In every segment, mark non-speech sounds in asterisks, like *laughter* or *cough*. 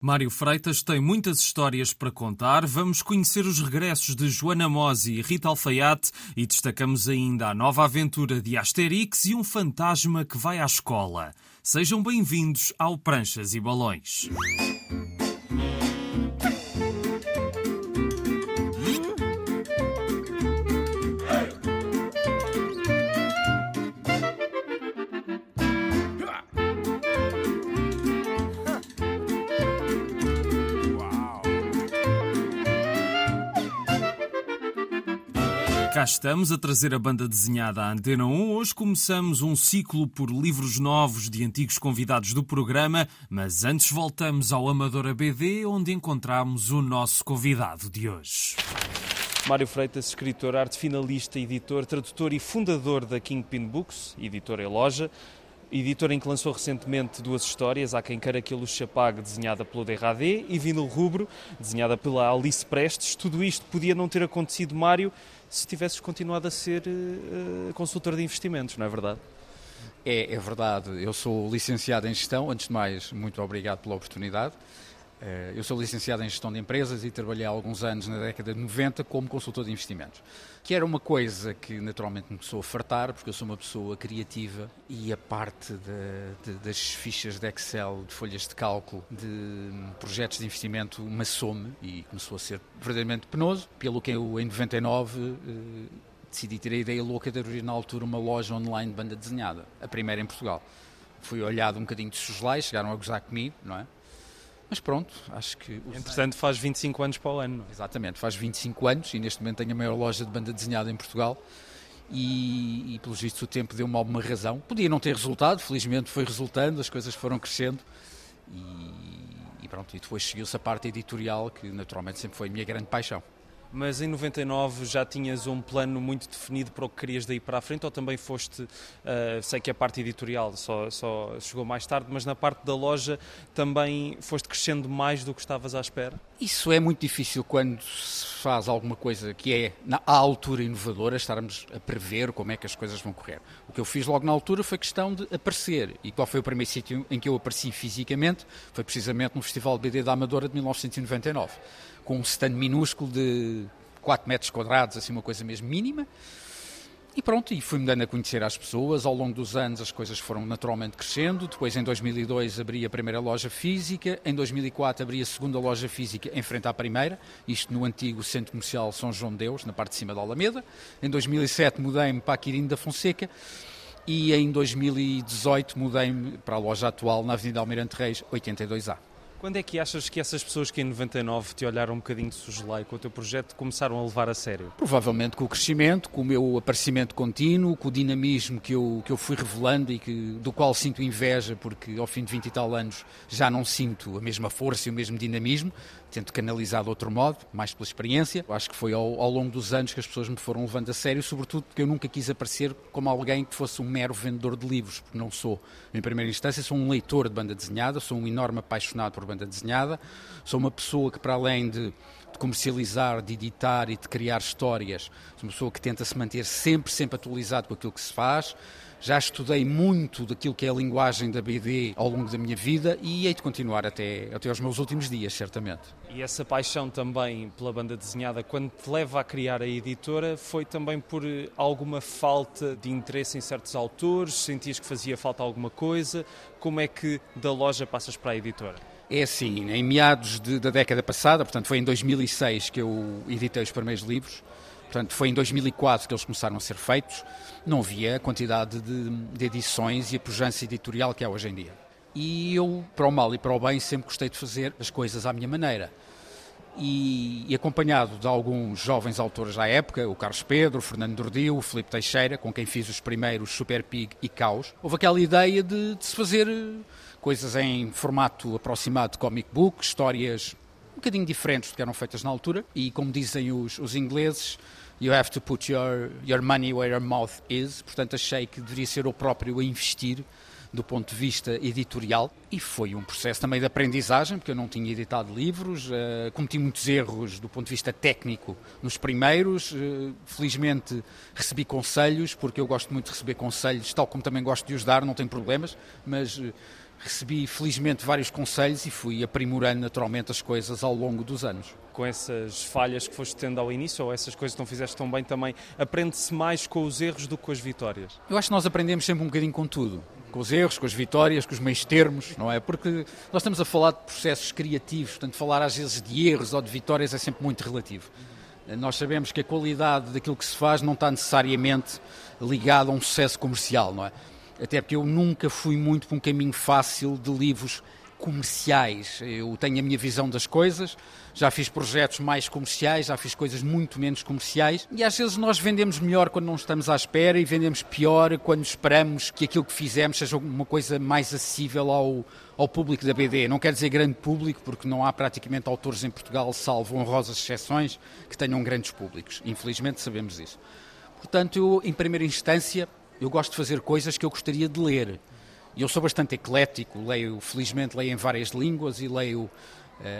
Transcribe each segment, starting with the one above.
Mário Freitas tem muitas histórias para contar. Vamos conhecer os regressos de Joana Mosi e Rita Alfaiate e destacamos ainda a nova aventura de Asterix e um fantasma que vai à escola. Sejam bem-vindos ao Pranchas e Balões. Estamos a trazer a banda desenhada à Antena 1. Hoje começamos um ciclo por livros novos de antigos convidados do programa, mas antes voltamos ao Amadora BD, onde encontramos o nosso convidado de hoje. Mário Freitas, escritor, arte finalista, editor, tradutor e fundador da Kingpin Books, editora e loja editora em que lançou recentemente duas histórias, Há quem queira que a luz se apague, desenhada pelo Derradé, e Vinil Rubro, desenhada pela Alice Prestes. Tudo isto podia não ter acontecido, Mário, se tivesses continuado a ser uh, consultor de investimentos, não é verdade? É, é verdade. Eu sou licenciado em gestão. Antes de mais, muito obrigado pela oportunidade. Eh, eu sou licenciado em gestão de empresas e trabalhei há alguns anos na década de 90 como consultor de investimentos, que era uma coisa que naturalmente me começou a fartar, porque eu sou uma pessoa criativa e a parte de, de, das fichas de Excel, de folhas de cálculo, de hum, projetos de investimento maçou-me e começou a ser verdadeiramente penoso, pelo que eu em 99 eh, decidi ter a ideia louca de abrir na altura uma loja online de banda desenhada, a primeira em Portugal. Fui olhado um bocadinho de soslai, chegaram a gozar comigo, não é? Mas pronto, acho que. Entretanto, faz 25 anos para o ano. É? Exatamente, faz 25 anos e neste momento tenho a maior loja de banda desenhada em Portugal. E, e pelos vistos, o tempo deu-me alguma razão. Podia não ter resultado, felizmente foi resultando, as coisas foram crescendo. E, e pronto, e depois seguiu-se a parte editorial, que naturalmente sempre foi a minha grande paixão mas em 99 já tinhas um plano muito definido para o que querias daí para a frente ou também foste, uh, sei que a parte editorial só, só chegou mais tarde, mas na parte da loja também foste crescendo mais do que estavas à espera? Isso é muito difícil quando se faz alguma coisa que é na altura inovadora, estarmos a prever como é que as coisas vão correr. O que eu fiz logo na altura foi questão de aparecer. E qual foi o primeiro sítio em que eu apareci fisicamente? Foi precisamente no Festival BD da Amadora de 1999 com um stand minúsculo de 4 metros quadrados, assim uma coisa mesmo mínima. E pronto, e fui-me dando a conhecer às pessoas. Ao longo dos anos as coisas foram naturalmente crescendo. Depois, em 2002, abri a primeira loja física. Em 2004, abri a segunda loja física em frente à primeira, isto no antigo Centro Comercial São João de Deus, na parte de cima da Alameda. Em 2007, mudei-me para a Quirino da Fonseca. E em 2018, mudei-me para a loja atual na Avenida Almirante Reis, 82A. Quando é que achas que essas pessoas que em 99 te olharam um bocadinho de sujelai com o teu projeto começaram a levar a sério? Provavelmente com o crescimento, com o meu aparecimento contínuo, com o dinamismo que eu, que eu fui revelando e que, do qual sinto inveja, porque ao fim de 20 e tal anos já não sinto a mesma força e o mesmo dinamismo, tento canalizar de outro modo, mais pela experiência. Acho que foi ao, ao, longo dos anos que as pessoas me foram levando a sério, sobretudo porque eu nunca quis aparecer como alguém que fosse um mero vendedor de livros, porque não sou. Em primeira instância, sou um leitor de banda desenhada, sou um enorme apaixonado por banda desenhada, sou uma pessoa que, para além de de comercializar, de editar e de criar histórias. Sou uma pessoa que tenta se manter sempre, sempre atualizado com aquilo que se faz. Já estudei muito daquilo que é a linguagem da BD ao longo da minha vida e hei de continuar até, até aos meus últimos dias, certamente. E essa paixão também pela banda desenhada, quando te leva a criar a editora, foi também por alguma falta de interesse em certos autores? Sentias que fazia falta alguma coisa? Como é que da loja passas para a editora? É assim, em meados de, da década passada, portanto foi em 2006 que eu editei os primeiros livros, portanto foi em 2004 que eles começaram a ser feitos, não havia a quantidade de, de edições e a pujança editorial que há hoje em dia. E eu, para o mal e para o bem, sempre gostei de fazer as coisas à minha maneira. E, e, acompanhado de alguns jovens autores da época, o Carlos Pedro, o Fernando Dordio, o Felipe Teixeira, com quem fiz os primeiros Super Pig e Caos, houve aquela ideia de, de se fazer coisas em formato aproximado de comic book, histórias um bocadinho diferentes do que eram feitas na altura. E como dizem os, os ingleses, you have to put your, your money where your mouth is. Portanto, achei que deveria ser o próprio a investir do ponto de vista editorial e foi um processo também de aprendizagem, porque eu não tinha editado livros, uh, cometi muitos erros do ponto de vista técnico nos primeiros, uh, felizmente recebi conselhos, porque eu gosto muito de receber conselhos, tal como também gosto de os dar, não tem problemas, mas uh, recebi felizmente vários conselhos e fui aprimorando naturalmente as coisas ao longo dos anos. Com essas falhas que foste tendo ao início ou essas coisas que não fizeste tão bem também, aprende-se mais com os erros do que com as vitórias? Eu acho que nós aprendemos sempre um bocadinho com tudo. Com os erros, com as vitórias, com os meios termos, não é? Porque nós estamos a falar de processos criativos, portanto, falar às vezes de erros ou de vitórias é sempre muito relativo. Nós sabemos que a qualidade daquilo que se faz não está necessariamente ligada a um sucesso comercial, não é? Até porque eu nunca fui muito para um caminho fácil de livros comerciais. Eu tenho a minha visão das coisas, já fiz projetos mais comerciais, já fiz coisas muito menos comerciais e às vezes nós vendemos melhor quando não estamos à espera e vendemos pior quando esperamos que aquilo que fizemos seja uma coisa mais acessível ao, ao público da BD. Não quer dizer grande público, porque não há praticamente autores em Portugal, salvo honrosas exceções, que tenham grandes públicos. Infelizmente sabemos isso. Portanto, eu, em primeira instância, eu gosto de fazer coisas que eu gostaria de ler. Eu sou bastante eclético, leio, felizmente, leio em várias línguas e leio uh,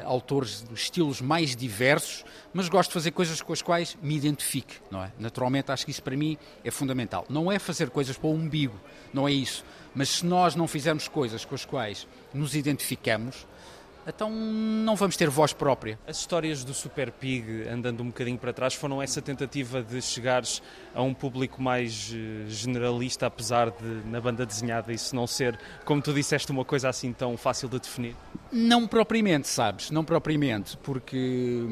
autores de estilos mais diversos, mas gosto de fazer coisas com as quais me identifique, não é? Naturalmente, acho que isso para mim é fundamental. Não é fazer coisas para o umbigo, não é isso. Mas se nós não fizermos coisas com as quais nos identificamos, então não vamos ter voz própria. As histórias do Super Pig, andando um bocadinho para trás, foram essa tentativa de chegares a um público mais eh, generalista, apesar de, na banda desenhada, isso não ser, como tu disseste, uma coisa assim tão fácil de definir? Não propriamente, sabes? Não propriamente, porque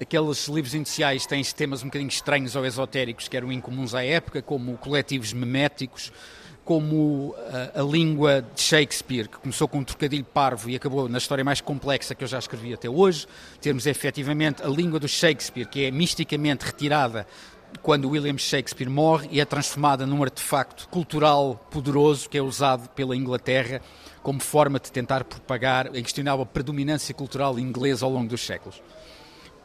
aqueles livros iniciais têm temas um bocadinho estranhos ou esotéricos que eram incomuns à época, como coletivos meméticos como a, a, língua de Shakespeare, que começou com um trocadilho parvo e acabou na história mais complexa que eu já escrevi até hoje, termos efetivamente a língua do Shakespeare, que é misticamente retirada quando William Shakespeare morre e é transformada num artefacto cultural poderoso que é usado pela Inglaterra como forma de tentar propagar a predominância cultural inglesa ao longo dos séculos.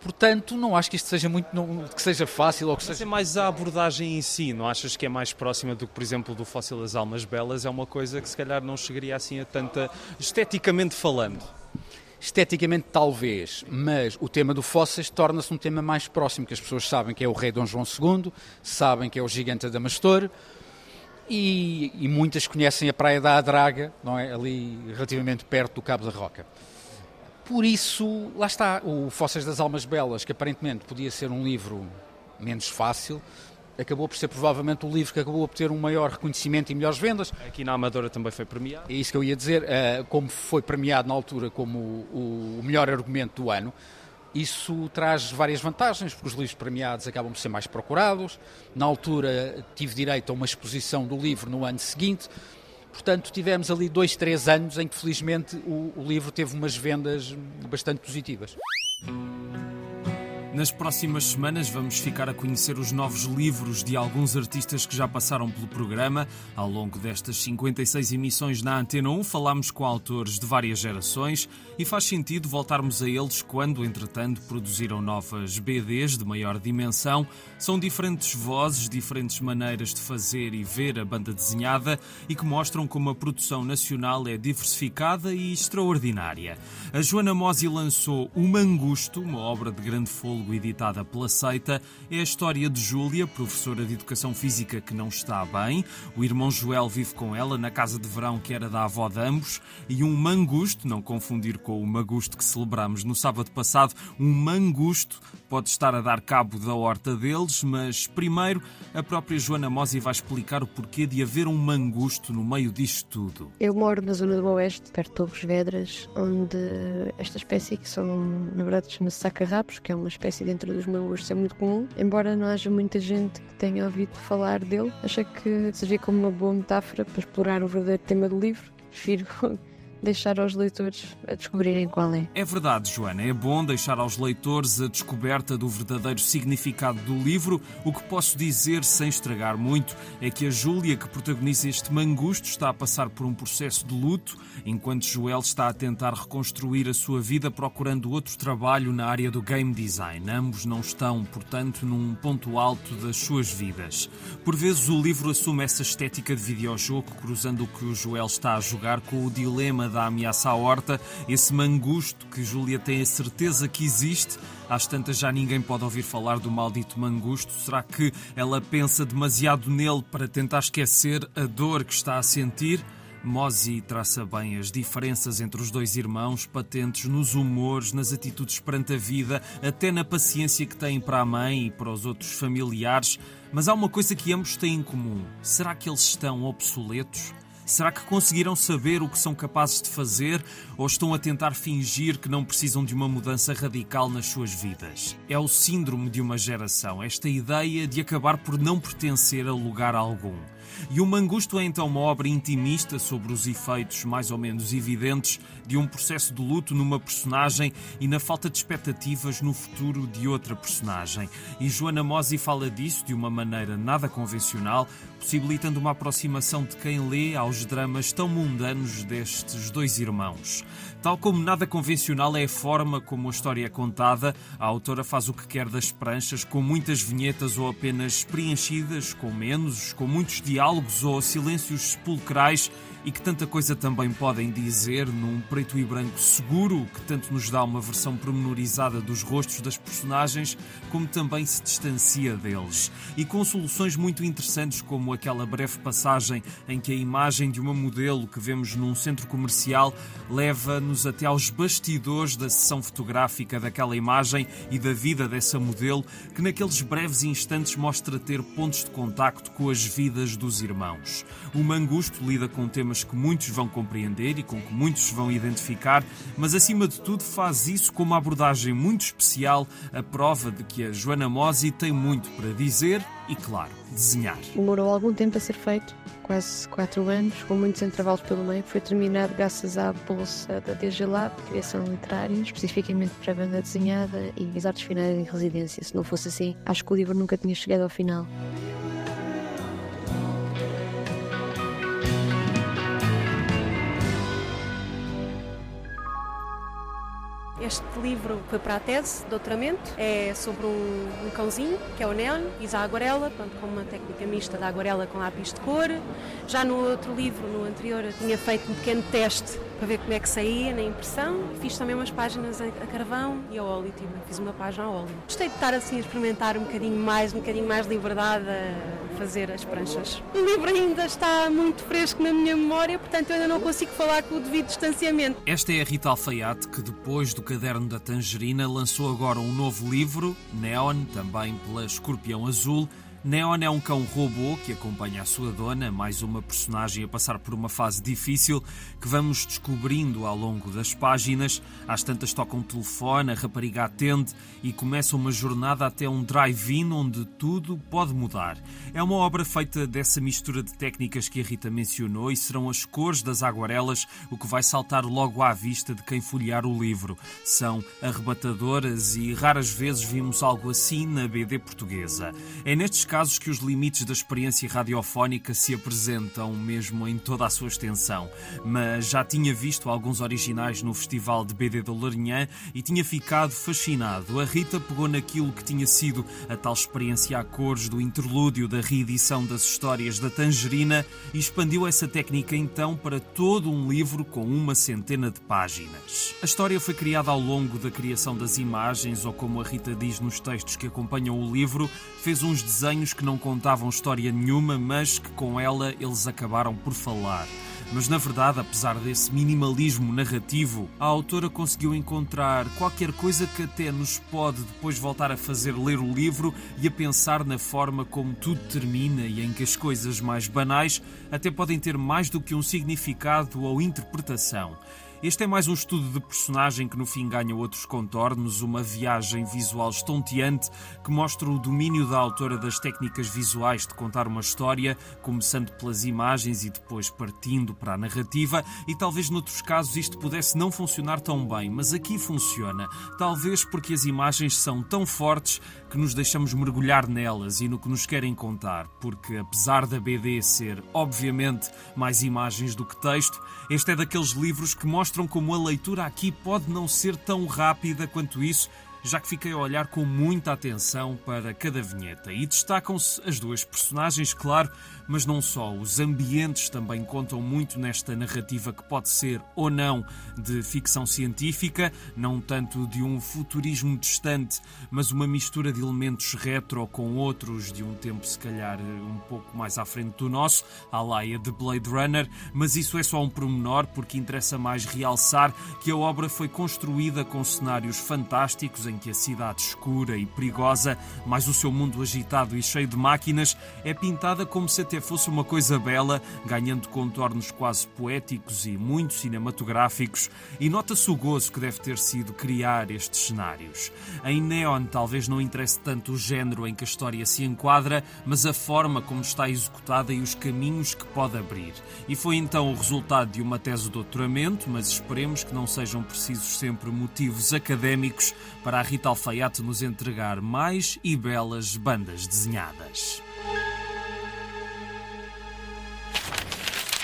Portanto, não acho que isto seja muito não, que seja fácil ou que Mas seja é mais a abordagem em si, não achas que é mais próxima do que, por exemplo, do Fóssil das Almas Belas? É uma coisa que se calhar não chegaria assim a tanta esteticamente falando. Esteticamente, talvez, mas o tema do Fósseis torna-se um tema mais próximo, que as pessoas sabem que é o rei Dom João II, sabem que é o gigante Adamastor, e, e muitas conhecem a Praia da Adraga, não é? ali relativamente perto do Cabo da Roca. Por isso, lá está, o Fósseis das Almas Belas, que aparentemente podia ser um livro menos fácil, acabou por ser provavelmente o livro que acabou por ter um maior reconhecimento e melhores vendas. Aqui na Amadora também foi premiado. É isso que eu ia dizer, eh, como foi premiado na altura como o melhor argumento do ano, isso traz várias vantagens, porque os livros premiados acabam por ser mais procurados. Na altura tive direito a uma exposição do livro no ano seguinte, Portanto, tivemos ali dois, três anos em que, felizmente, o, o livro teve umas vendas bastante positivas. Nas próximas semanas vamos ficar a conhecer os novos livros de alguns artistas que já passaram pelo programa. Ao longo destas 56 emissões na Antena 1, falámos com autores de várias gerações e faz sentido voltarmos a eles quando, entretanto, produziram novas BDs de maior dimensão. São diferentes vozes, diferentes maneiras de fazer e ver a banda desenhada e que mostram como a produção nacional é diversificada e extraordinária. A Joana Mosi lançou O Mangusto, uma obra de grande fôlego editada pela Seita, é a história de Júlia, professora de Educação Física que não está bem. O irmão Joel vive com ela na casa de verão que era da avó de ambos. E um mangusto, não confundir com o magusto que celebramos no sábado passado, um mangusto pode estar a dar cabo da horta deles, mas primeiro a própria Joana Mosi vai explicar o porquê de haver um mangusto no meio disto tudo. Eu moro na zona do Oeste, perto de Torres Vedras, onde esta espécie, que são, na verdade, chama-se sacarrapos, que é uma espécie dentro dos mangostos é muito comum, embora não haja muita gente que tenha ouvido falar dele. Achei que servia como uma boa metáfora para explorar o verdadeiro tema do livro. Prefiro deixar aos leitores a descobrirem qual é. É verdade, Joana, é bom deixar aos leitores a descoberta do verdadeiro significado do livro. O que posso dizer, sem estragar muito, é que a Júlia, que protagoniza este mangusto, está a passar por um processo de luto, enquanto Joel está a tentar reconstruir a sua vida procurando outro trabalho na área do game design. Ambos não estão, portanto, num ponto alto das suas vidas. Por vezes o livro assume essa estética de videojogo, cruzando o que o Joel está a jogar com o dilema da ameaça à horta, esse mangusto que Júlia tem a certeza que existe. Às tantas já ninguém pode ouvir falar do maldito mangusto. Será que ela pensa demasiado nele para tentar esquecer a dor que está a sentir? Mozi traça bem as diferenças entre os dois irmãos, patentes nos humores, nas atitudes perante a vida, até na paciência que têm para a mãe e para os outros familiares. Mas há uma coisa que ambos têm em comum: será que eles estão obsoletos? Será que conseguiram saber o que são capazes de fazer ou estão a tentar fingir que não precisam de uma mudança radical nas suas vidas? É o síndrome de uma geração, esta ideia de acabar por não pertencer a lugar algum. E o Mangusto é então uma obra intimista sobre os efeitos mais ou menos evidentes de um processo de luto numa personagem e na falta de expectativas no futuro de outra personagem. E Joana Mosi fala disso de uma maneira nada convencional, possibilitando uma aproximação de quem lê aos dramas tão mundanos destes dois irmãos. Tal como nada convencional é a forma como a história é contada, a autora faz o que quer das pranchas, com muitas vinhetas ou apenas preenchidas, com menos, com muitos diálogos ou silêncios sepulcrais e que tanta coisa também podem dizer num preto e branco seguro, que tanto nos dá uma versão pormenorizada dos rostos das personagens, como também se distancia deles. E com soluções muito interessantes, como aquela breve passagem em que a imagem de uma modelo que vemos num centro comercial leva-nos até aos bastidores da sessão fotográfica daquela imagem e da vida dessa modelo, que naqueles breves instantes mostra ter pontos de contacto com as vidas dos irmãos. O Mangusto lida com temas que muitos vão compreender e com que muitos vão identificar, mas acima de tudo faz isso com uma abordagem muito especial, a prova de que a Joana Mosi tem muito para dizer e, claro, desenhar. Demorou algum tempo a ser feito, quase 4 anos, com muitos intervalos pelo meio. Foi terminado graças à bolsa da DG Lab, Criação Literária, especificamente para a banda desenhada e as artes finais em residência. Se não fosse assim, acho que o livro nunca tinha chegado ao final. Este livro foi para a tese, doutoramento, é sobre um, um cãozinho, que é o Neon, usa aguarela, pronto, com uma técnica mista da aguarela com lápis de cor. Já no outro livro, no anterior, tinha feito um pequeno teste para ver como é que saía na impressão. Fiz também umas páginas a carvão e a óleo, tipo, fiz uma página a óleo. Gostei de estar assim a experimentar um bocadinho mais, um bocadinho mais de liberdade a fazer as pranchas. O livro ainda está muito fresco na minha memória, portanto eu ainda não consigo falar com o devido distanciamento. Esta é a Rita Alfaiate que depois do Caderno da Tangerina lançou agora um novo livro, Neon, também pela Escorpião Azul, Neon é um cão robô que acompanha a sua dona, mais uma personagem a passar por uma fase difícil que vamos descobrindo ao longo das páginas. Às tantas toca um telefone, a rapariga atende e começa uma jornada até um drive-in onde tudo pode mudar. É uma obra feita dessa mistura de técnicas que a Rita mencionou e serão as cores das aguarelas o que vai saltar logo à vista de quem folhear o livro. São arrebatadoras e raras vezes vimos algo assim na BD portuguesa. É nestes casos que os limites da experiência radiofónica se apresentam mesmo em toda a sua extensão. Mas já tinha visto alguns originais no Festival de BD do Larinhã e tinha ficado fascinado. A Rita pegou naquilo que tinha sido a tal experiência a cores do interlúdio da reedição das histórias da Tangerina e expandiu essa técnica então para todo um livro com uma centena de páginas. A história foi criada ao longo da criação das imagens, ou como a Rita diz nos textos que acompanham o livro, fez uns desenhos que não contavam história nenhuma, mas que com ela eles acabaram por falar. Mas na verdade, apesar desse minimalismo narrativo, a autora conseguiu encontrar qualquer coisa que até nos pode depois voltar a fazer ler o livro e a pensar na forma como tudo termina e em que as coisas mais banais até podem ter mais do que um significado ou interpretação. Este é mais um estudo de personagem que no fim ganha outros contornos, uma viagem visual estonteante que mostra o domínio da autora das técnicas visuais de contar uma história, começando pelas imagens e depois partindo para a narrativa, e talvez noutros casos isto pudesse não funcionar tão bem, mas aqui funciona. Talvez porque as imagens são tão fortes que nos deixamos mergulhar nelas e no que nos querem contar, porque apesar da BD ser, obviamente, mais imagens do que texto, este é daqueles livros que mostram como a leitura aqui pode não ser tão rápida quanto isso já que fiquei a olhar com muita atenção para cada vinheta. E destacam-se as duas personagens, claro, mas não só. Os ambientes também contam muito nesta narrativa que pode ser ou não de ficção científica, não tanto de um futurismo distante, mas uma mistura de elementos retro com outros de um tempo, se calhar, um pouco mais à frente do nosso, à laia de Blade Runner. Mas isso é só um pormenor, porque interessa mais realçar que a obra foi construída com cenários fantásticos em que a cidade escura e perigosa, mais o seu mundo agitado e cheio de máquinas, é pintada como se até fosse uma coisa bela, ganhando contornos quase poéticos e muito cinematográficos, e nota-se o gozo que deve ter sido criar estes cenários. Em Neon talvez não interesse tanto o género em que a história se enquadra, mas a forma como está executada e os caminhos que pode abrir. E foi então o resultado de uma tese de doutoramento, mas esperemos que não sejam precisos sempre motivos académicos para a Rita Alfaiate nos entregar mais e belas bandas desenhadas.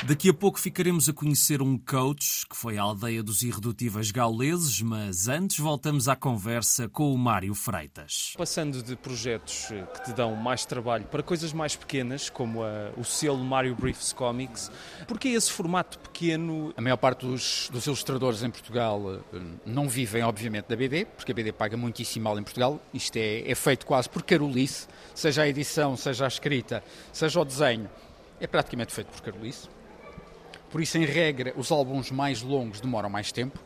Daqui a pouco ficaremos a conhecer um coach que foi à aldeia dos irredutíveis gauleses, mas antes voltamos à conversa com o Mário Freitas. Passando de projetos que te dão mais trabalho para coisas mais pequenas, como a, o selo Mario Briefs Comics, porque esse formato pequeno? A maior parte dos, dos ilustradores em Portugal eh, não vivem, obviamente, da BD, porque a BD paga muitíssimo mal em Portugal. Isto é, é feito quase por carolice, seja a edição, seja a escrita, seja o desenho. É praticamente feito por carolice. Por isso, em regra, os álbuns mais longos demoram mais tempo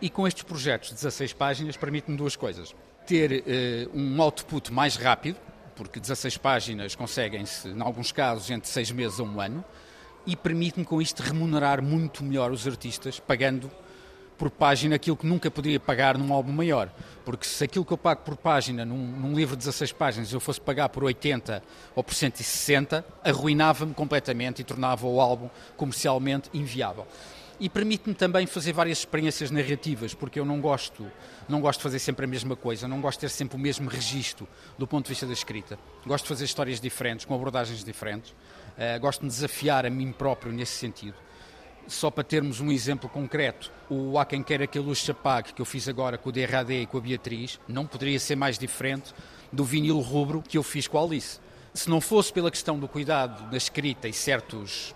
e com estes projetos de 16 páginas permite-me duas coisas. Ter uh, um output mais rápido, porque 16 páginas conseguem-se, em alguns casos, entre 6 meses a um ano, e permite-me com isto remunerar muito melhor os artistas, pagando por página aquilo que nunca poderia pagar num álbum maior. Porque se aquilo que eu pago por página num, num livro de 16 páginas eu fosse pagar por 80 ou por 160, arruinava-me completamente e tornava o álbum comercialmente inviável. E permite-me também fazer várias experiências narrativas, porque eu não gosto, não gosto de fazer sempre a mesma coisa, não gosto de ter sempre o mesmo registro do ponto de vista da escrita. Gosto de fazer histórias diferentes, com abordagens diferentes. Uh, gosto de desafiar a mim próprio nesse sentido só para termos um exemplo concreto, o Há Quem Queira Que a Luz Se Apague, que eu fiz agora com o DRAD e com a Beatriz, não poderia ser mais diferente do vinil rubro que eu fiz com a Alice. Se não fosse pela questão do cuidado da escrita e certos,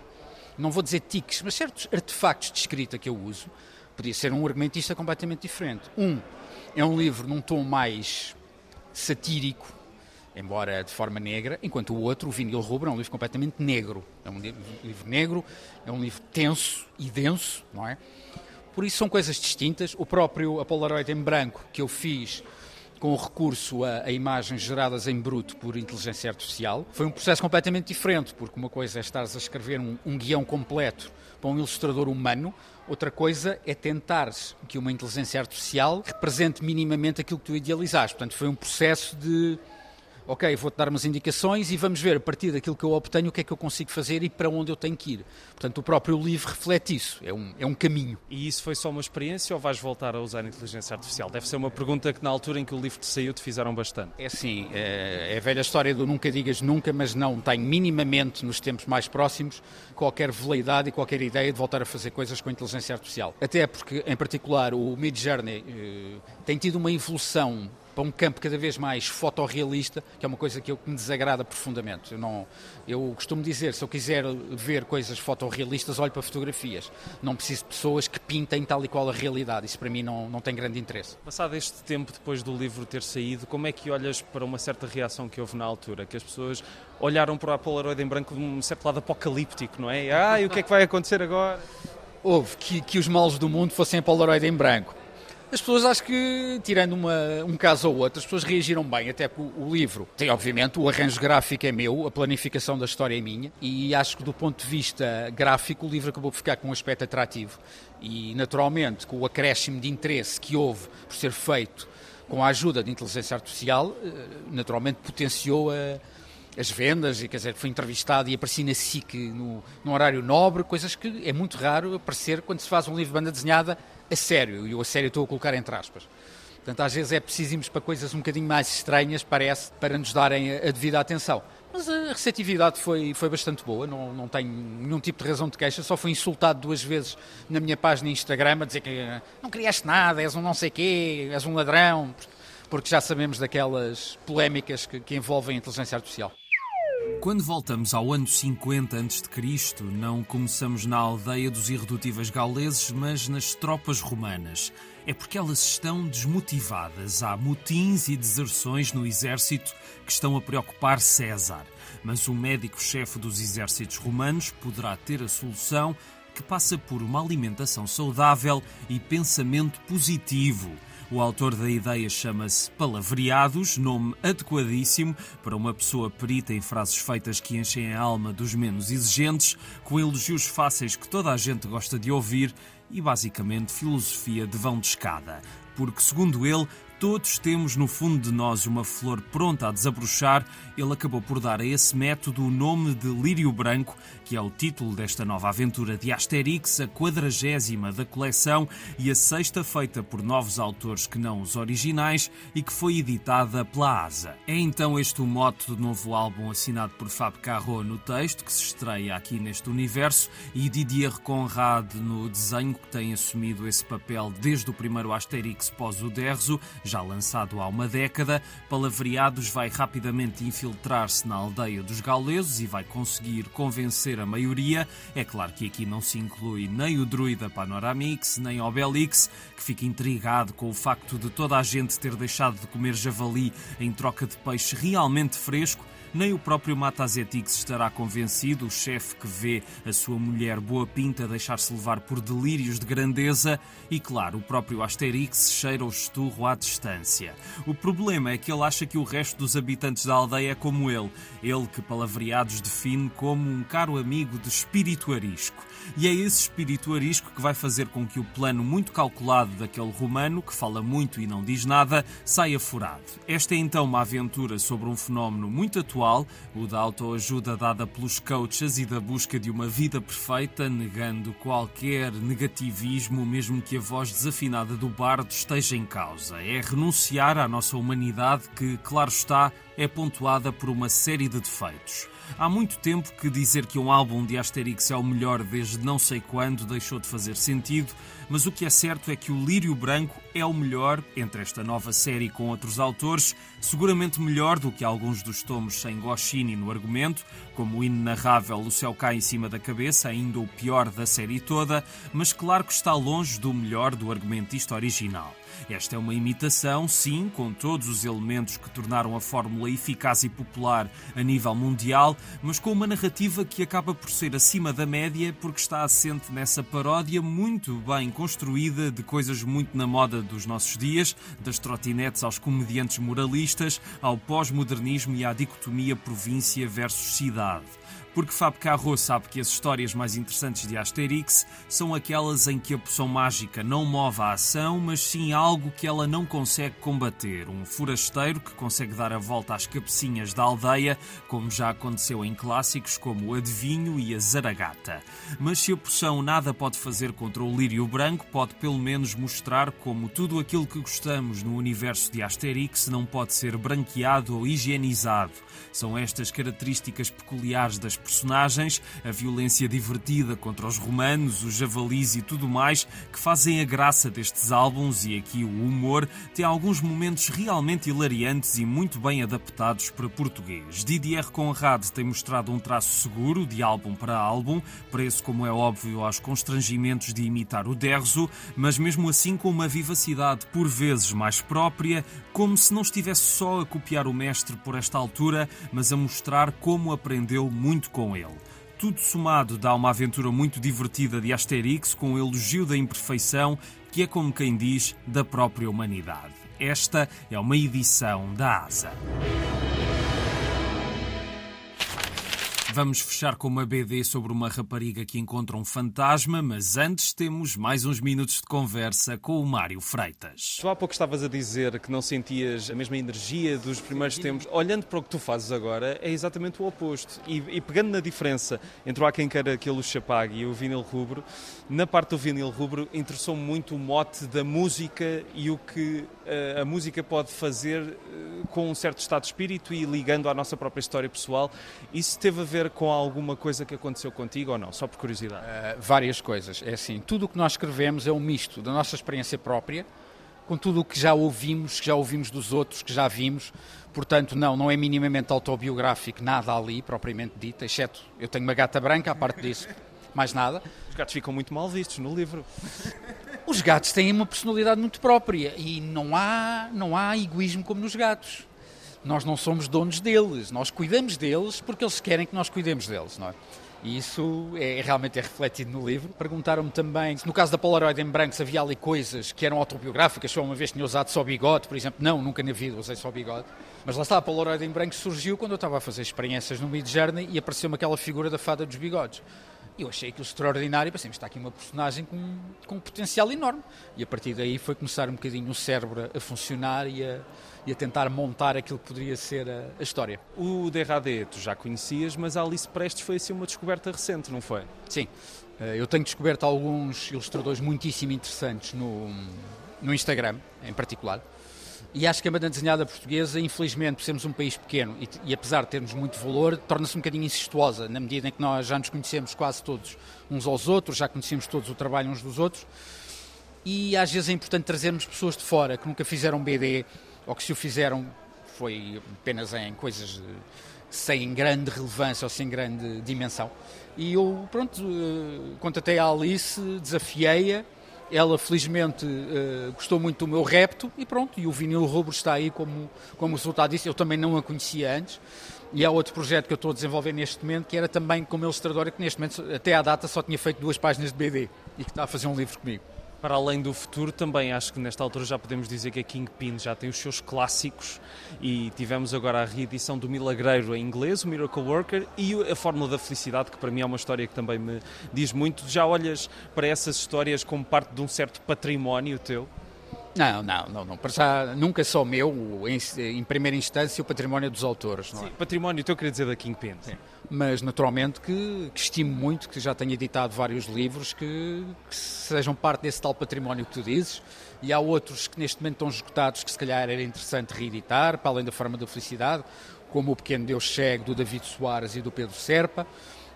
não vou dizer tiques, mas certos artefactos de escrita que eu uso, podia ser um argumentista completamente diferente. Um, é um livro num tom mais satírico, embora de forma negra, enquanto o outro, o Vinil Rubro, é um livro completamente negro. É um livro negro, é um livro tenso e denso, não é? Por isso são coisas distintas. O próprio a Polaroid em branco que eu fiz com recurso a, a, imagens geradas em bruto por inteligência artificial. Foi um processo completamente diferente, porque uma coisa é estares a escrever um, um guião completo para um ilustrador humano, outra coisa é tentares que uma inteligência artificial represente minimamente aquilo que tu idealizaste. Portanto, foi um processo de ok, vou-te dar umas indicações e vamos ver a partir daquilo que eu obtenho o que é que eu consigo fazer e para onde eu tenho que ir. Portanto, o próprio livro reflete isso, é um, é um caminho. E isso foi só uma experiência ou vais voltar a usar a inteligência artificial? Deve ser uma pergunta que na altura em que o livro te saiu te fizeram bastante. É assim, é, é a velha história do nunca digas nunca, mas não tenho minimamente nos tempos mais próximos qualquer veleidade e qualquer ideia de voltar a fazer coisas com a inteligência artificial. Até porque, em particular, o Mid Journey eh, tem tido uma evolução para um campo cada vez mais fotorrealista, que é uma coisa que, eu, que me desagrada profundamente. Eu, não, eu costumo dizer, se eu quiser ver coisas fotorrealistas, olho para fotografias. Não preciso de pessoas que pintem tal e qual a realidade. Isso para mim não, não tem grande interesse. Passado este tempo depois do livro ter saído, como é que olhas para uma certa reação que houve na altura? Que as pessoas olharam para a Polaroid em branco de um certo lado apocalíptico, não é? Ah, e o que é que vai acontecer agora? Houve que, que os males do mundo fossem a Polaroid em branco as pessoas acho que, tirando uma, um caso ou outro, as pessoas reagiram bem, até porque o, o, livro tem, obviamente, o arranjo gráfico é meu, a planificação da história é minha, e acho que do ponto de vista gráfico o livro acabou por ficar com um aspecto atrativo. E, naturalmente, com o acréscimo de interesse que houve por ser feito com a ajuda de inteligência artificial, eh, naturalmente potenciou a as vendas, e quer dizer, foi entrevistado e apareci na SIC no, no horário nobre, coisas que é muito raro aparecer quando se faz um livro de banda desenhada a sério, e o a sério estou a colocar entre aspas. Portanto, às vezes é preciso irmos para coisas um bocadinho mais estranhas, parece, para nos darem a, devida atenção. Mas a receptividade foi, foi bastante boa, não, não tenho nenhum tipo de razão de queixa, só fui insultado duas vezes na minha página Instagram a dizer que não criaste nada, és um não sei quê, és um ladrão. porque já sabemos daquelas polémicas que, que envolvem a inteligência artificial. Quando voltamos ao ano 50 a.C., não começamos na aldeia dos irredutíveis gauleses, mas nas tropas romanas. É porque elas estão desmotivadas. Há motins e deserções no exército que estão a preocupar César. Mas o médico-chefe dos exércitos romanos poderá ter a solução que passa por uma alimentação saudável e pensamento positivo. O autor da ideia chama-se Palavreados, nome adequadíssimo para uma pessoa perita em frases feitas que enchem a alma dos menos exigentes, com elogios fáceis que toda a gente gosta de ouvir e basicamente filosofia de vão de escada. Porque, segundo ele, todos temos no fundo de nós uma flor pronta a desabrochar, ele acabou por dar a esse método o nome de Lírio Branco, que é o título desta nova aventura de Asterix, a quadragésima da coleção e a sexta feita por novos autores que não os originais e que foi editada pela ASA. É então este o mote do novo álbum assinado por Fab Carro no texto, que se estreia aqui neste universo, e Didier Conrad no desenho, que tem assumido esse papel desde o primeiro Asterix pós-Uderzo, já lançado há uma década, Palavreados vai rapidamente infiltrar-se na aldeia dos gauleses e vai conseguir convencer a maioria. É claro que aqui não se inclui nem o druida Panoramix, nem Obelix, que fica intrigado com o facto de toda a gente ter deixado de comer javali em troca de peixe realmente fresco nem o próprio Matazetix estará convencido, o chefe que vê a sua mulher boa pinta deixar-se levar por delírios de grandeza e, claro, o próprio Asterix cheira o esturro à distância. O problema é que ele acha que o resto dos habitantes da aldeia é como ele, ele que palavreados define como um caro amigo de espírito arisco. E é esse espírito arisco que vai fazer com que o plano muito calculado daquele romano, que fala muito e não diz nada, saia furado. Esta é então uma aventura sobre um fenómeno muito atual, o da autoajuda dada pelos coaches e da busca de uma vida perfeita, negando qualquer negativismo, mesmo que a voz desafinada do bardo esteja em causa. É renunciar à nossa humanidade que, claro está, é pontuada por uma série de defeitos. Há muito tempo que dizer que um álbum de Asterix é o melhor desde não sei quando deixou de fazer sentido, mas o que é certo é que o Lírio Branco é o melhor entre esta nova série com outros autores, seguramente melhor do que alguns dos tomos sem Goscinny no argumento, como o inenarrável O Céu Cai em Cima da Cabeça, ainda o pior da série toda, mas claro que está longe do melhor do argumentista original. Esta é uma imitação, sim, com todos os elementos que tornaram a fórmula eficaz e popular a nível mundial, mas com uma narrativa que acaba por ser acima da média porque está assente nessa paródia muito bem construída de coisas muito na moda dos nossos dias, das trotinetes aos comediantes moralistas, ao pós-modernismo e à dicotomia província versus cidade porque Fab Carro sabe que as histórias mais interessantes de Asterix são aquelas em que a poção mágica não move a ação, mas sim algo que ela não consegue combater. Um forasteiro que consegue dar a volta às cabecinhas da aldeia, como já aconteceu em clássicos como o Adivinho e a Zaragata. Mas se a poção nada pode fazer contra o Lírio Branco, pode pelo menos mostrar como tudo aquilo que gostamos no universo de Asterix não pode ser branqueado ou higienizado. São estas características peculiares das personagens, a violência divertida contra os romanos, os javalis e tudo mais, que fazem a graça destes álbuns e aqui o humor, tem alguns momentos realmente hilariantes e muito bem adaptados para português. Didier Conrad tem mostrado um traço seguro de álbum para álbum, preço como é óbvio aos constrangimentos de imitar o Derzo, mas mesmo assim com uma vivacidade por vezes mais própria, como se não estivesse só a copiar o mestre por esta altura, mas a mostrar como aprendeu muito com ele. Tudo somado dá uma aventura muito divertida de Asterix com o elogio da imperfeição, que é como quem diz, da própria humanidade. Esta é uma edição da ASA. Vamos fechar com uma BD sobre uma rapariga que encontra um fantasma, mas antes temos mais uns minutos de conversa com o Mário Freitas. Tu há pouco estavas a dizer que não sentias a mesma energia dos primeiros tempos. Olhando para o que tu fazes agora, é exatamente o oposto. E, e pegando na diferença entre o Há Quem Queira Que a Luz Apague e o vinil rubro, na parte do vinil rubro interessou-me muito o mote da música e o que a música pode fazer uh, com um certo estado de espírito e ligando à nossa própria história pessoal. Isso teve a ver ver com alguma coisa que aconteceu contigo ou não? Só por curiosidade. Uh, várias coisas. É assim, tudo o que nós escrevemos é um misto da nossa experiência própria, com tudo o que já ouvimos, que já ouvimos dos outros, que já vimos. Portanto, não, não é minimamente autobiográfico, nada ali, propriamente dito, exceto eu tenho uma gata branca, a parte disso, *laughs* mais nada. Os gatos ficam muito mal vistos no livro. Os gatos têm uma personalidade muito própria e não há, não há egoísmo como nos gatos. Nós não somos donos deles, nós cuidamos deles porque eles querem que nós cuidemos deles, não é? E isso é, realmente é refletido no livro. Perguntaram-me também se no caso da Polaroid em branco se havia ali coisas que eram autobiográficas, eu uma vez tinha usado só bigode, por exemplo. Não, nunca na vida usei só bigode. Mas lá está, a Polaroid em branco surgiu quando eu estava a fazer experiências no Mid Journey e apareceu-me aquela figura da fada dos bigodes. Eu achei aquilo extraordinário e pensei, está aqui uma personagem com, com um potencial enorme. E a partir daí foi começar um bocadinho o cérebro a funcionar e a, e a tentar montar aquilo que poderia ser a, a história. O Derradé tu já conhecias, mas a Alice Prestes foi assim uma descoberta recente, não foi? Sim. Eh, eu tenho descoberto alguns ilustradores muitíssimo interessantes no, no Instagram, em particular. E acho que a banda desenhada portuguesa, infelizmente, por sermos um país pequeno e, e apesar de termos muito valor, torna-se um bocadinho incestuosa, na medida em que nós já nos conhecemos quase todos uns aos outros, já conhecemos todos o trabalho uns dos outros. E às vezes é importante trazermos pessoas de fora que nunca fizeram BD ou que se o fizeram foi apenas em coisas sem grande relevância ou sem grande dimensão. E eu, pronto, eh, contatei a Alice, desafiei-a ela, felizmente, uh, gostou muito do meu repto e pronto, e o vinil rubro está aí como, como resultado disso. Eu também não a conhecia antes. E há outro projeto que eu estou a desenvolver neste momento, que era também como ilustradora, que neste momento, até à data, só tinha feito duas páginas de BD e que está a fazer um livro comigo. Para além do futuro, também acho que nesta altura já podemos dizer que a Kingpin já tem os seus clássicos e tivemos agora a reedição do Milagreiro em inglês, o Miracle Worker, e a Fórmula da Felicidade, que para mim é uma história que também me diz muito. Já olhas para essas histórias como parte de um certo património teu? Não, não, não, não. Para já, nunca só meu, em, em primeira instância, o património dos autores. Não é? Sim, património, eu queria dizer da Kingpin. Sim. Mas, naturalmente, que, que, estimo muito, que já tenho editado vários livros que, que, sejam parte desse tal património que tu dizes. E há outros que neste momento estão esgotados, que se calhar era interessante reeditar, para além da forma da felicidade, como O Pequeno Deus Cego, do David Soares e do Pedro Serpa.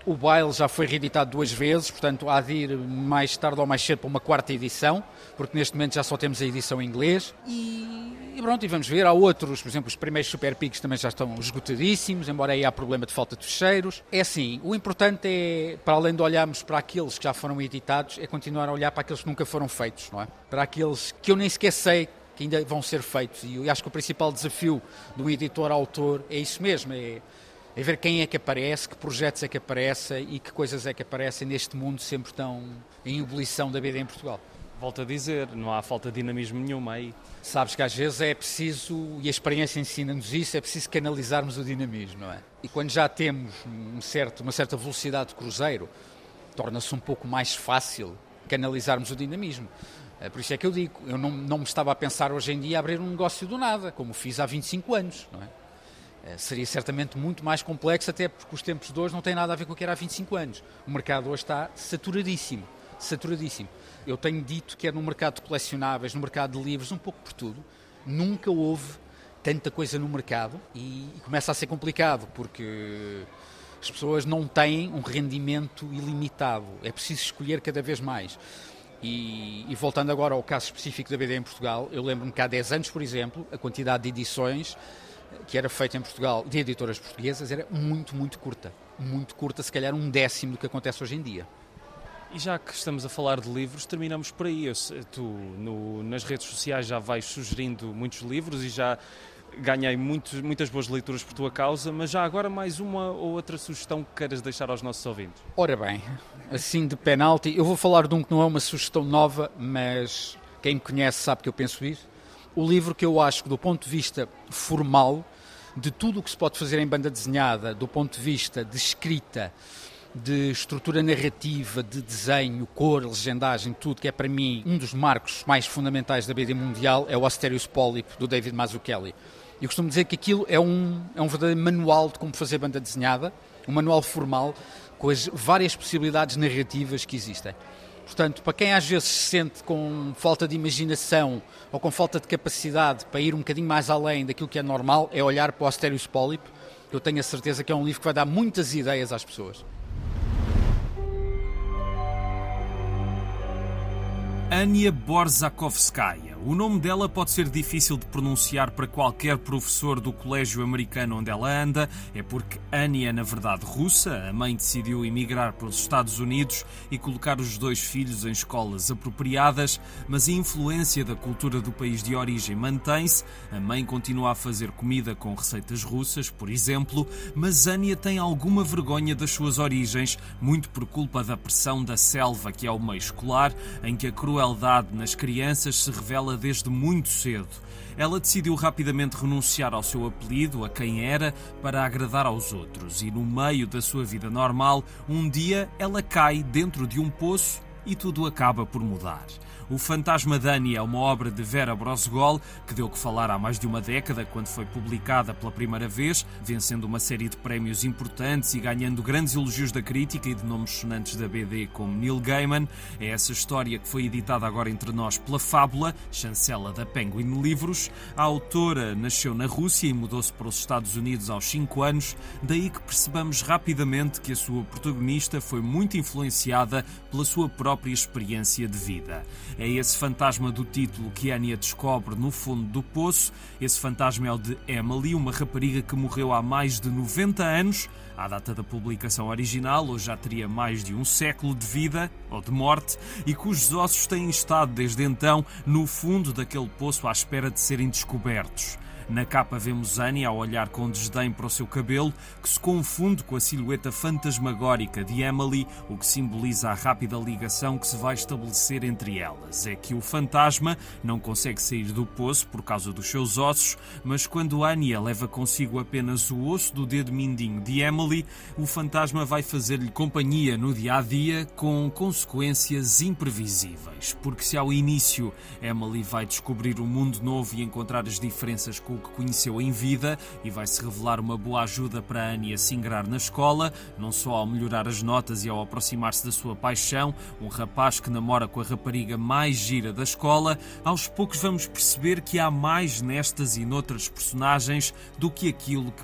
O Baile já foi reeditado duas vezes, portanto há de ir mais tarde ou mais cedo para uma quarta edição, porque neste momento já só temos a edição em inglês. E, e pronto, e vamos ver. Há outros, por exemplo, os primeiros Super Pigs também já estão esgotadíssimos, embora aí há problema de falta de fecheiros. É assim, o importante é, para além de olharmos para aqueles que já foram editados, é continuar a olhar para aqueles que nunca foram feitos, não é? Para aqueles que eu nem sequer sei que ainda vão ser feitos. E acho que o principal desafio do editor-autor é isso mesmo, é é ver quem é que aparece, que projetos é que aparecem e que coisas é que aparecem neste mundo sempre tão em ebulição da BD em Portugal. Volto a dizer, não há falta de dinamismo nenhuma aí. Sabes que às vezes é preciso, e a experiência ensina-nos isso, é preciso canalizarmos o dinamismo, não é? E quando já temos um certo, uma certa velocidade de cruzeiro, torna-se um pouco mais fácil canalizarmos o dinamismo. É por isso é que eu digo, eu não, não me estava a pensar hoje em dia abrir um negócio do nada, como fiz há 25 anos, não é? Eh, seria certamente muito mais complexo, até porque os tempos de hoje não têm nada a ver com o que era há 25 anos. O mercado hoje está saturadíssimo, saturadíssimo. Eu tenho dito que é no mercado de colecionáveis, no mercado de livros, um pouco por tudo. Nunca houve tanta coisa no mercado e, começa a ser complicado, porque as pessoas não têm um rendimento ilimitado. É preciso escolher cada vez mais. E, e, voltando agora ao caso específico da BD em Portugal, eu lembro-me que há 10 anos, por exemplo, a quantidade de edições que era feita em Portugal de editoras portuguesas era muito, muito curta. Muito curta, se calhar um décimo do que acontece hoje em dia. E já que estamos a falar de livros, terminamos por aí. Eu, tu no, nas redes sociais já vais sugerindo muitos livros e já ganhei muitos, muitas boas leituras por tua causa, mas já agora mais uma ou outra sugestão que queiras deixar aos nossos ouvintes. Ora bem, assim de penalti, eu vou falar de um que não é uma sugestão nova, mas quem me conhece sabe que eu penso isso o livro que eu acho que, do ponto de vista formal, de tudo o que se pode fazer em banda desenhada, do ponto de vista de escrita, de estrutura narrativa, de desenho, cor, legendagem, tudo que é para mim um dos marcos mais fundamentais da BD mundial é o Asterios Polyp, do David Mazzucchelli. Eu costumo dizer que aquilo é um, é um verdadeiro manual de como fazer banda desenhada, um manual formal com as várias possibilidades narrativas que existem. Portanto, para quem às vezes se sente com falta de imaginação ou com falta de capacidade para ir um bocadinho mais além daquilo que é normal, é olhar para o Asterios Polyp. Eu tenho a certeza que é um livro que vai dar muitas ideias às pessoas. Ania Borzakovskaya. O nome dela pode ser difícil de pronunciar para qualquer professor do colégio americano onde ela anda, é porque Ania é na verdade russa, a mãe decidiu emigrar para os Estados Unidos e colocar os dois filhos em escolas apropriadas, mas a influência da cultura do país de origem mantém-se. A mãe continua a fazer comida com receitas russas, por exemplo, mas Ania tem alguma vergonha das suas origens, muito por culpa da pressão da selva que é o meio escolar, em que a crueldade nas crianças se revela desde muito cedo. Ela decidiu rapidamente renunciar ao seu apelido, a quem era, para agradar aos outros, e no meio da sua vida normal, um dia ela cai dentro de um poço e tudo acaba por mudar. O Fantasma Dani é uma obra de Vera Brosgol que deu que falar há mais de uma década quando foi publicada pela primeira vez, vencendo uma série de prémios importantes e ganhando grandes elogios da crítica e de nomes sonantes da BD como Neil Gaiman. É essa história que foi editada agora entre nós pela Fábula, chancela da Penguin Livros. A autora nasceu na Rússia e mudou-se para os Estados Unidos aos 5 anos, daí que percebamos rapidamente que a sua protagonista foi muito influenciada pela sua própria experiência de vida. É esse fantasma do título que Anya descobre no fundo do poço. Esse fantasma é o de Emily, uma rapariga que morreu há mais de 90 anos. À data da publicação original, hoje já teria mais de um século de vida ou de morte e cujos ossos têm estado desde então no fundo daquele poço à espera de serem descobertos. Na capa vemos Annie a olhar com desdém para o seu cabelo, que se confunde com a silhueta fantasmagórica de Emily, o que simboliza a rápida ligação que se vai estabelecer entre elas. É que o fantasma não consegue sair do poço por causa dos seus ossos, mas quando Anya leva consigo apenas o osso do dedo mindinho de Emily, o fantasma vai fazer-lhe companhia no dia a dia com consequências imprevisíveis. Porque se ao início Emily vai descobrir um mundo novo e encontrar as diferenças com o que conheceu em vida e vai se revelar uma boa ajuda para Annie a se ingrar na escola, não só ao melhorar as notas e ao aproximar-se da sua paixão, um rapaz que namora com a rapariga mais gira da escola, aos poucos vamos perceber que há mais nestas e noutras personagens do que aquilo que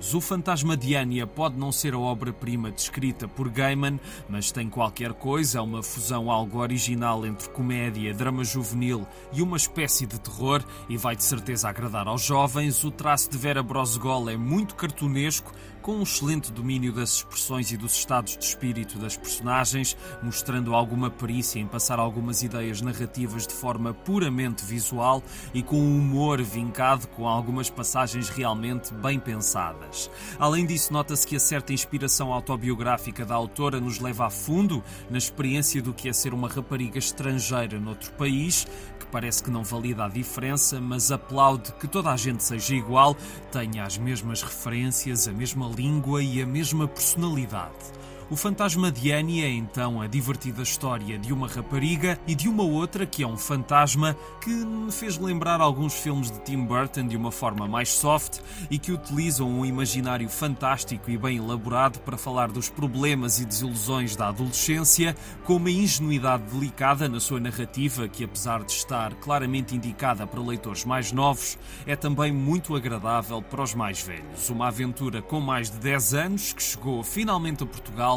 O Fantasma de Anya pode não ser a obra-prima descrita por Gaiman, mas tem qualquer coisa, é uma fusão algo original entre comédia, drama juvenil e uma espécie de terror e vai de certeza agradar aos jovens. O traço de Vera Brosgol é muito cartunesco, com um excelente domínio das expressões e dos estados de espírito das personagens, mostrando alguma perícia em passar algumas ideias narrativas de forma puramente visual e com um humor vincado com algumas passagens realmente bem pensadas. Além disso, nota-se que a certa inspiração autobiográfica da autora nos leva a fundo na experiência do que é ser uma rapariga estrangeira noutro país, parece que não valida a diferença, mas aplaude que toda a gente seja igual, tenha as mesmas referências, a mesma língua e a mesma personalidade. O fantasma de Annie é então a divertida história de uma rapariga e de uma outra que é um fantasma que me fez lembrar alguns filmes de Tim Burton de uma forma mais soft e que utilizam um imaginário fantástico e bem elaborado para falar dos problemas e desilusões da adolescência, com uma ingenuidade delicada na sua narrativa que, apesar de estar claramente indicada para leitores mais novos, é também muito agradável para os mais velhos. Uma aventura com mais de 10 anos que chegou finalmente a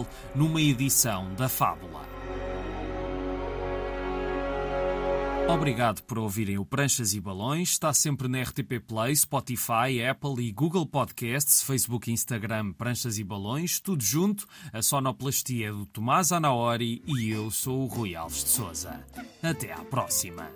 Portugal numa edição da Fábula. Obrigado por ouvirem o Pranchas e Balões. Está sempre na RTP Play, Spotify, Apple e Google Podcasts, Facebook e Instagram Pranchas e Balões, tudo junto. A sonoplastia é do Tomás Anaori e eu sou o Rui Alves de Souza. Até à próxima.